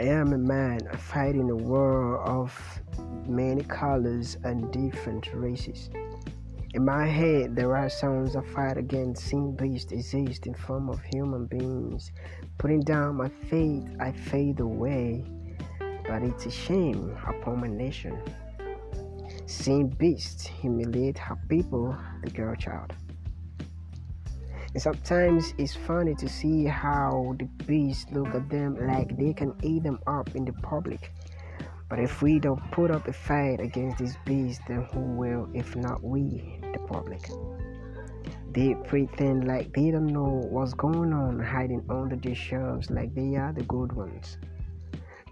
am a man fighting a war of many colors and different races. In my head, there are sounds of fight against sin beasts exist in form of human beings. Putting down my faith, I fade away, but it's a shame upon my nation. Seeing beasts humiliate her people, the girl child. Sometimes it's funny to see how the beasts look at them like they can eat them up in the public. But if we don't put up a fight against these beasts, then who will if not we, the public? They pretend like they don't know what's going on hiding under their shelves like they are the good ones.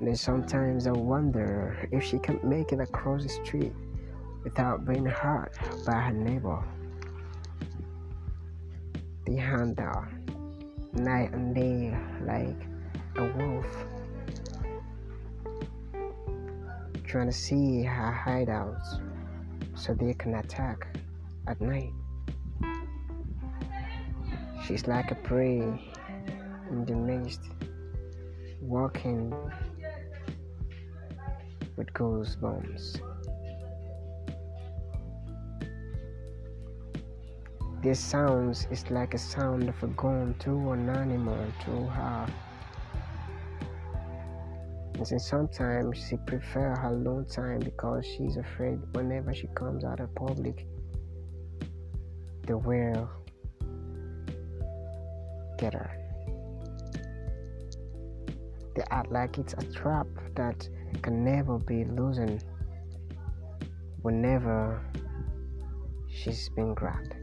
And sometimes I wonder if she can make it across the street without being hurt by her neighbor the hunter night and day like a wolf. Trying to see her hideouts so they can attack at night. She's like a prey in the mist walking with goosebumps This sounds is like a sound of a gun through an animal through her. And sometimes she prefer her alone time because she's afraid whenever she comes out of public, the will get her. They act like it's a trap that can never be loosened whenever she's been grabbed.